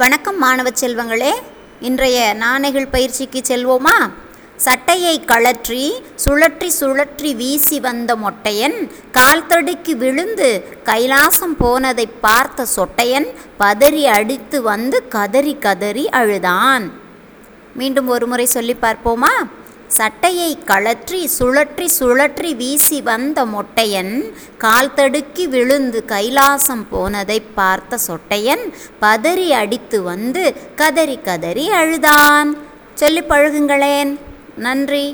வணக்கம் மாணவ செல்வங்களே. இன்றைய நாணைகள் பயிற்சிக்கு செல்வோமா? சட்டையை கழற்றி சுழற்றி சுழற்றி வீசி வந்த மொட்டையன் கால் தடுக்கி விழுந்து கைலாசம் போனதை பார்த்த சொட்டையன் பதறி அடித்து வந்து கதறி கதறி அழுதான். மீண்டும் ஒரு முறை சொல்லி பார்ப்போமா? சட்டையை கழற்றி சுழற்றி சுழற்றி வீசி வந்த மொட்டையன் கால் தடுக்கி விழுந்து கைலாசம் போனதை பார்த்த சொட்டையன் பதறி அடித்து வந்து கதறி கதறி அழுதான். சொல்லி பழகுங்களேன். நன்றி.